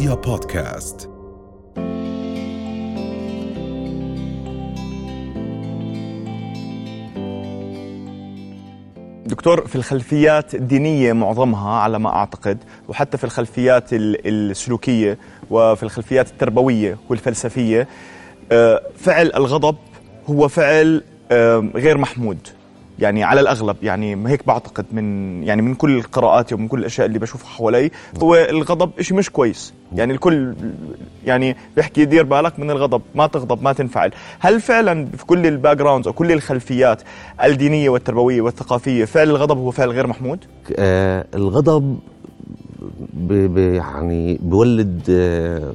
رؤيا بودكاست. دكتور في الخلفيات الدينية معظمها على ما أعتقد وحتى في الخلفيات ال- السلوكية وفي الخلفيات التربوية والفلسفية آه، فعل الغضب هو فعل غير محمود. يعني على الأغلب يعني هيك بعتقد من يعني من كل قراءاتي ومن كل الأشياء اللي بشوفها حوالي هو الغضب إشي مش كويس. يعني الكل يعني بيحكي دير بالك من الغضب ما تغضب ما تنفعل. هل فعلا في كل ال backgrounds أو كل الخلفيات الدينية والتربوية والثقافية فعل الغضب هو فعل غير محمود؟ آه الغضب ب ب يعني يولد آه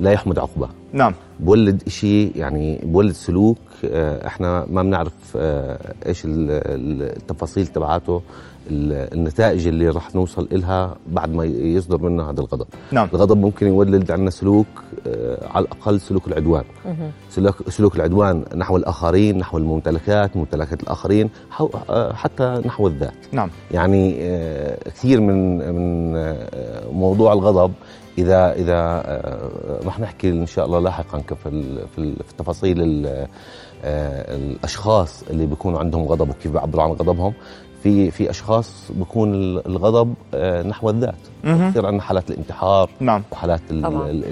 لا يحمد عقبه نعم. يولد إشي يعني يولد سلوك آه، إحنا ما بنعرف آه، إيش ال- ال- التفاصيل تبعاته. النتائج اللي رح نوصل إلها بعد ما يصدر منا هذا الغضب. نعم. الغضب ممكن يولد عندنا سلوك آه، على الأقل سلوك العدوان. سلوك, سلوك العدوان نحو الآخرين نحو الممتلكات ممتلكات الآخرين آه، حتى نحو الذات. نعم. يعني آه، كثير من من موضوع الغضب اذا إذا رح نحكي إن شاء الله لاحقا في في ال- في تفاصيل ال- آه، الأشخاص اللي بيكونوا عندهم غضب وكيف بيعبروا عن غضبهم. في في أشخاص بيكون ال- الغضب آه، نحو الذات. بصير عندنا حالات الانتحار نعم. وحالات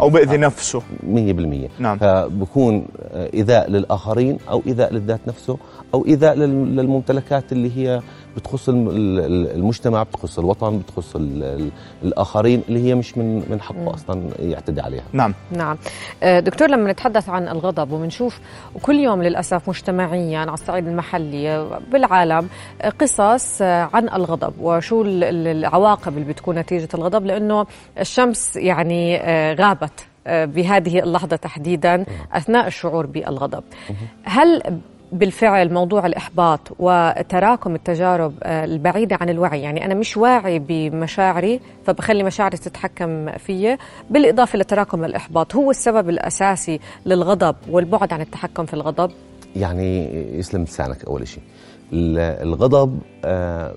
أو بيأذي نفسه. 100% نعم. فبكون آه، ايذاء للآخرين أو ايذاء للذات نفسه أو ايذاء لل- للممتلكات اللي هي بتخص الم- ال- ال- المجتمع بتخص الوطن بتخص ال- ال- الآخرين اللي هي مش من من حقه أصلا يعتدي عليها. نعم. نعم. آه، دكتور لما نتحدث عن الغضب وبنشوف كل يوم للأسف مجتمعيا على الصعيد المحلي آه، بالعالم آه، قصص عن الغضب وشو ال- ال- العواقب اللي بتكون نتيجة الغضب لأنه الشمس يعني غابت بهذه اللحظة تحديدا أثناء الشعور بالغضب. هل بالفعل موضوع الإحباط وتراكم التجارب آه، البعيدة عن الوعي. يعني أنا مش واعي بمشاعري فبخلي مشاعري تتحكم فيي بالإضافة لتراكم الإحباط هو السبب الأساسي للغضب والبعد عن التحكم في الغضب؟ يعني يسلم لسانك أول شيء. ال- الغضب آه،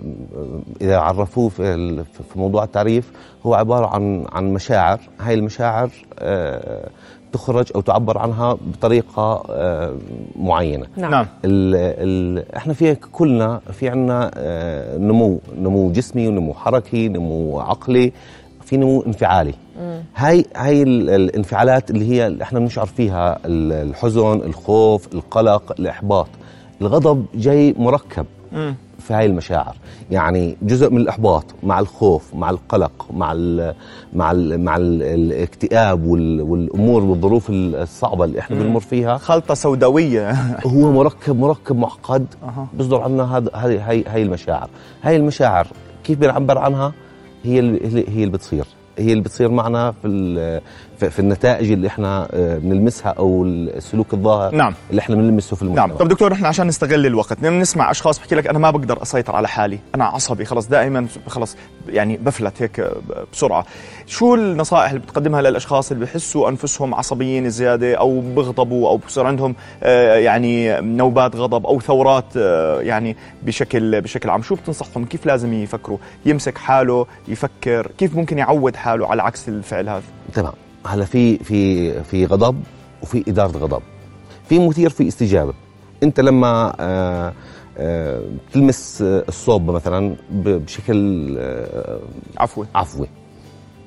إذا عرفوه في موضوع التعريف هو عبارة عن عن مشاعر. هاي المشاعر آه، تخرج أو تعبر عنها بطريقة آه، معينة. نعم, نعم. ال ال إحنا في كلنا في عنا آه، نمو نمو جسمي ونمو حركي نمو عقلي في نمو انفعالي. هاي هاي ال- الانفعالات اللي هي اللي إحنا بنشعر فيها ال- الحزن الخوف القلق الإحباط. الغضب جاي مركب. مم. في هاي المشاعر. يعني جزء من الإحباط مع الخوف مع القلق مع ال مع ال مع ال الاكتئاب وال والأمور والظروف الصعبة اللي إحنا بنمر فيها. خلطة سوداوية. هو مركب مركب معقد. أها. بيصدر عنا هذا هاي هاي هاي المشاعر. هاي المشاعر كيف بنعبر عنها؟ هي اللي هي اللي بتصير. هي اللي بتصير معنا في في النتائج اللي إحنا آه، بنلمسها أو السلوك الظاهر نعم. اللي إحنا بنلمسه في المجتمع نعم. طب دكتور إحنا عشان نستغل الوقت نسمع أشخاص بحكي لك أنا ما بقدر أسيطر على حالي أنا عصبي خلص دائما خلص يعني بفلت هيك بسرعة. شو النصائح اللي بتقدمها للأشخاص اللي بحسوا أنفسهم عصبيين زيادة أو بيغضبوا أو بصير عندهم آه، يعني نوبات غضب أو ثورات آه، يعني بشكل بشكل عام؟ شو بتنصحهم؟ كيف لازم يفكروا؟ يمسك حاله يفكر كيف ممكن يعود حاله على عكس الفعل هذا؟ تمام. هلا في في في غضب وفي إدارة غضب. في مثير في استجابة. أنت لما آه آه تلمس الصوب مثلا بشكل آه عفوا عفوي.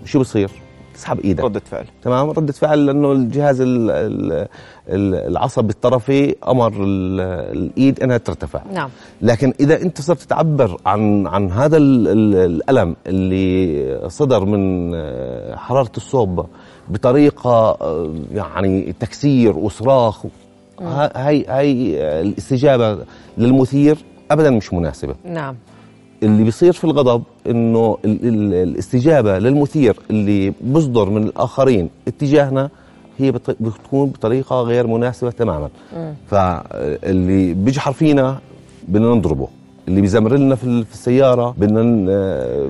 شو بصير تسحب إيدك. ردة فعل. تمام؟ ردة فعل لأنه الجهاز ال- ال- ال- العصبي الطرفي أمر ال- الإيد إنها ترتفع. نعم. لكن إذا أنت صرت تعبر عن عن هذا ال- ال- الألم اللي صدر من حرارة الصوب بطريقة آه، يعني تكسير وصراخ ها- هاي هاي الاستجابة للمثير ابدا مش مناسبة. نعم. اللي بيصير في الغضب إنه ال ال الاستجابة للمثير اللي بصدر من الآخرين اتجاهنا هي بتكون بطريقة غير مناسبة تماما. فاللي بيجحر فينا بدنا نضربه اللي بيزمر لنا في ال- في السيارة بدنا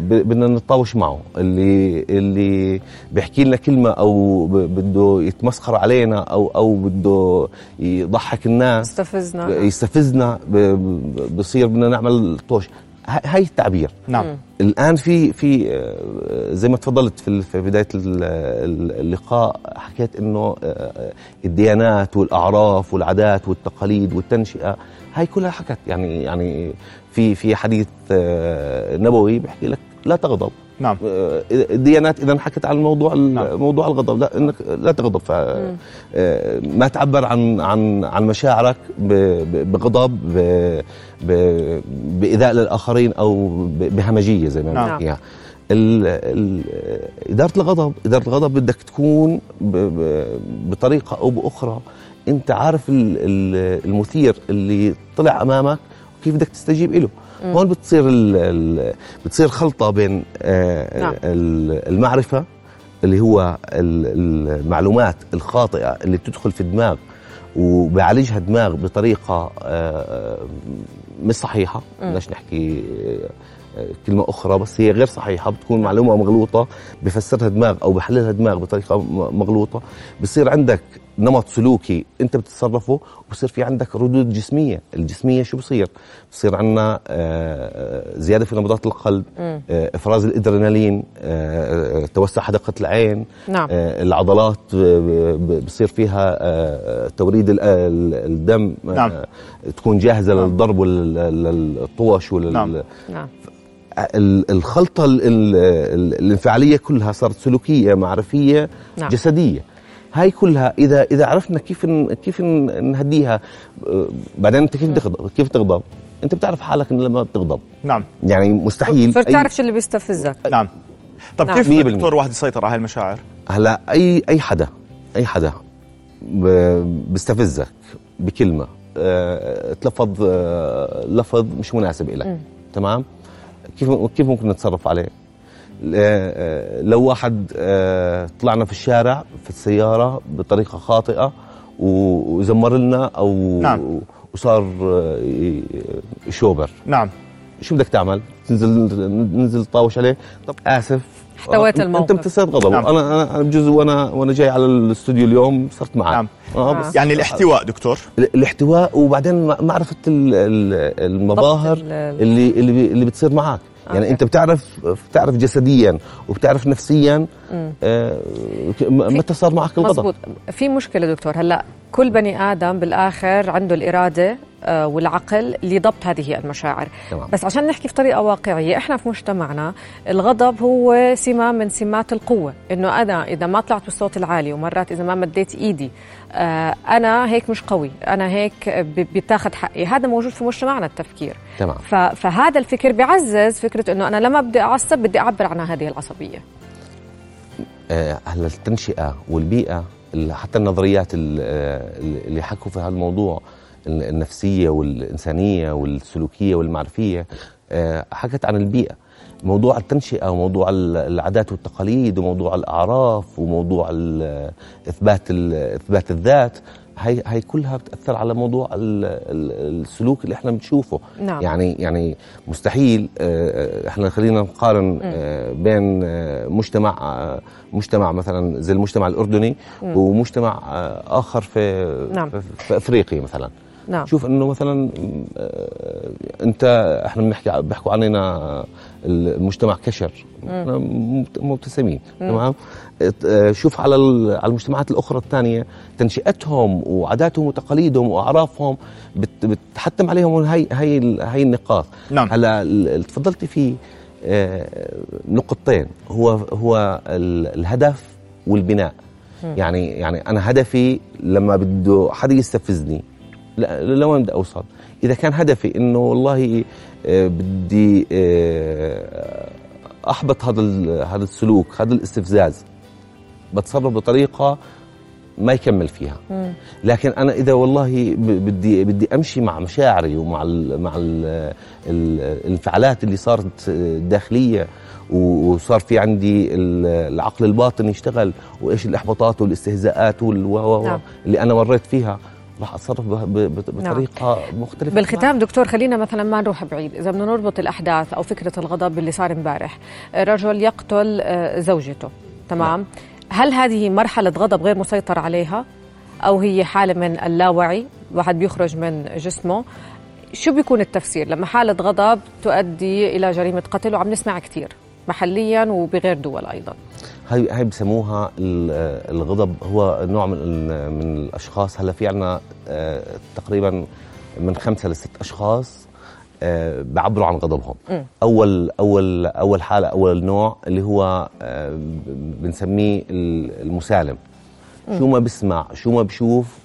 بدنا نتطاوش معه. اللي اللي بيحكي لنا كلمة أو ب- بده يتمسخر علينا أو أو بده يضحك الناس يستفزنا. ب- ب- بصير بدنا نعمل طوش. هاي التعبير. نعم. الآن في في آه، زي ما تفضلت في بداية ال- ال- اللقاء حكيت إنه آه، الديانات والأعراف والعادات والتقاليد والتنشئة هاي كلها حكت. يعني يعني في في حديث آه، نبوي بيحكي لك لا تغضب. نعم. آه، الديانات إذا حكت عن موضوع نعم. موضوع الغضب لا إنك لا تغضب. ف آه، ما تعبر عن عن عن مشاعرك بغضب ب- ب- بايذاء للآخرين أو بهمجية زي ما نعم. بنحكيها. ال- ال- إدارة الغضب إدارة الغضب بدك تكون ب- ب- بطريقة أو بأخرى. أنت عارف ال- ال- المثير اللي طلع أمامك وكيف بدك تستجيب له هون بتصير ال ال بتصير خلطة بين آه، نعم. ال- المعرفة اللي هو ال- المعلومات الخاطئة اللي بتدخل في الدماغ وبيعالجها الدماغ بطريقة آه، مش صحيحة. بدناش نحكي آه، كلمة أخرى بس هي غير صحيحة بتكون معلومة مغلوطة بفسرها دماغ أو بحللها دماغ بطريقة مغلوطة بصير عندك نمط سلوكي أنت بتتصرفه وبصير في عندك ردود جسمية الجسمية شو بصير؟ بصير عندنا آه، زيادة في نبضات القلب آه، إفراز الإدرينالين آه، آه، توسع حدقة العين نعم. آه، العضلات آه، بصير فيها آه، توريد ال- ال- الدم آه، نعم. تكون جاهزة نعم. للضرب وللطوش ولل نعم. نعم ال- الخلطة ال- ال- ال- الانفعالية كلها صارت سلوكية معرفية نعم. جسدية. هاي كلها إذا إذا عرفنا كيف كيف نهديها آه، بعدين أنت كيف تغضب كيف تغضب؟ أنت بتعرف حالك إن لما بتغضب. نعم. يعني مستحيل صرت تعرف شو اللي بيستفزك. نعم. طب نعم. كيف. دكتور واحد يسيطر على هاي المشاعر؟ هلا أي أي حدا أي حدا بيستفزك بكلمة آه، تلفظ آه، لفظ مش مناسب لك تمام؟ كيف كيف ممكن نتصرف عليه؟ آه، لو واحد آه، طلعنا في الشارع في السيارة بطريقة خاطئة و- وزمر لنا أو نعم. وصار آه، يشوبر نعم. شو بدك تعمل؟ تنزل ننزل طاوش عليه؟ طب آسف. احتويت آه، الموقف. أنت امتصيت غضبه نعم. أنا أنا أنا بجوز وأنا وأنا جاي على الاستوديو اليوم صرت معك نعم. آه آه. بس يعني الاحتواء دكتور ال- الاحتواء وبعدين مع- معرفة ال- ال- المظاهر اللي اللي اللي بتصير معك يعني أوكي. أنت بتعرف بتعرف جسديا وبتعرف نفسيا آه متى صار معك الغضب مزبوط في مشكلة دكتور هلأ كل بني آدم بالآخر عنده الإرادة آه، والعقل لضبط هذه المشاعر. تمام. بس عشان نحكي بطريقة واقعية إحنا في مجتمعنا الغضب هو سمة من سمات القوة. إنه أنا إذا ما طلعت بالصوت العالي ومرات إذا ما مديت إيدي آه، أنا هيك مش قوي أنا هيك ب- بيتاخد حقي. هذا موجود في مجتمعنا التفكير. تمام. فهذا الفكر بيعزز فكرة إنه أنا لما بدي أعصب بدي أعبر عن هذه العصبية. آه، هلا التنشئة والبيئة ال- حتى النظريات ال- آه، اللي حكوا في هذا الموضوع ال- النفسية والإنسانية والسلوكية والمعرفية آه، حكت عن البيئة. موضوع التنشئة وموضوع ال- العادات والتقاليد وموضوع الأعراف وموضوع إثبات إثبات الذات هي هي كلها بتأثر على موضوع ال- ال- السلوك اللي إحنا بنشوفه. نعم. يعني يعني مستحيل آه، إحنا خلينا نقارن آه، بين آه، مجتمع آه، مجتمع مثلا زي المجتمع الأردني ومجتمع آه، آخر في نعم. في, في أفريقيا مثلا. نعم. شوف إنه مثلا آه، أنت إحنا بنحكي بيحكوا عننا المجتمع كشر. مبت- مبتسمين تمام؟ آه، شوف على ال- على المجتمعات الأخرى الثانية تنشئتهم وعاداتهم وتقاليدهم وأعرافهم بت- بتحتم عليهم هاي هاي ال- هاي النقاط. نعم. هلا تفضلتي فيه آه، نقطتين. هو هو ال- الهدف والبناء. يعني يعني أنا هدفي لما بده حدا يستفزني لوين بدي أوصل. إذا كان هدفي إنه والله آه، بدي آه، أحبط هذا هذا السلوك هذا الاستفزاز بتصرف بطريقة ما يكمل فيها. لكن أنا إذا والله بدي بدي أمشي مع مشاعري ومع ال مع ال ال الانفعالات اللي صارت داخلية وصار في عندي ال- العقل الباطن يشتغل وإيش الإحباطات والإستهزاءات وال- و- و- و- نعم. اللي أنا مريت فيها. راح أتصرف ب- بطريقة مختلفة بالختام دكتور خلينا مثلا ما نروح بعيد. إذا بدنا نربط الأحداث أو فكرة الغضب اللي صار امبارح رجل يقتل آه، زوجته. تمام؟ هل هذه مرحلة غضب غير مسيطر عليها؟ أو هي حالة من اللاوعي واحد بيخرج من جسمه؟ شو بيكون التفسير؟ لما حالة غضب تؤدي إلى جريمة قتل وعم نسمع كثير محليا وبغير دول أيضا. هاي هاي بسموها ال- الغضب. هو نوع من من الأشخاص. هلا في عنا آه، تقريبا من خمسة لست أشخاص آه، بعبروا عن غضبهم. مم. اول اول أول حالة أول نوع اللي هو آه، بنسميه ال- المسالم. شو ما بسمع شو ما بشوف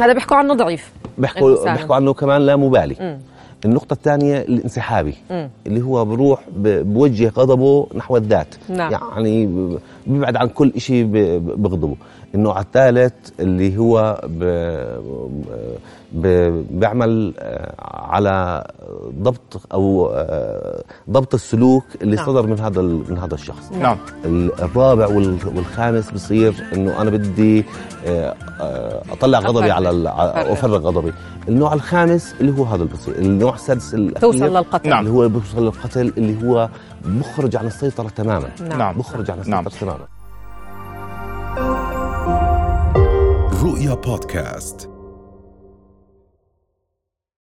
هذا بيحكوا عنه ضعيف بيحكوا. بيحكوا عنه كمان لا مبالي. مم. النقطة الثانية الانسحابي مم. اللي هو بروح بوجه غضبه نحو الذات نعم. يعني بيبعد عن كل شيء بغضبه النوع الثالث اللي هو. بيعمل آه، على ضبط أو آه، ضبط السلوك اللي نعم. صدر من هذا ال- من هذا الشخص نعم الرابع وال- والخامس بصير إنه أنا بدي آه، أطلع غضبي. على ال- أفرغ. افرغ غضبي النوع الخامس اللي هو هذا اللي بصير النوع السادس توصل للقتل نعم. اللي هو بيوصل للقتل اللي هو بخرج عن السيطرة تماما نعم. نعم. بخرج عن نعم. السيطره تماما رؤيا بودكاست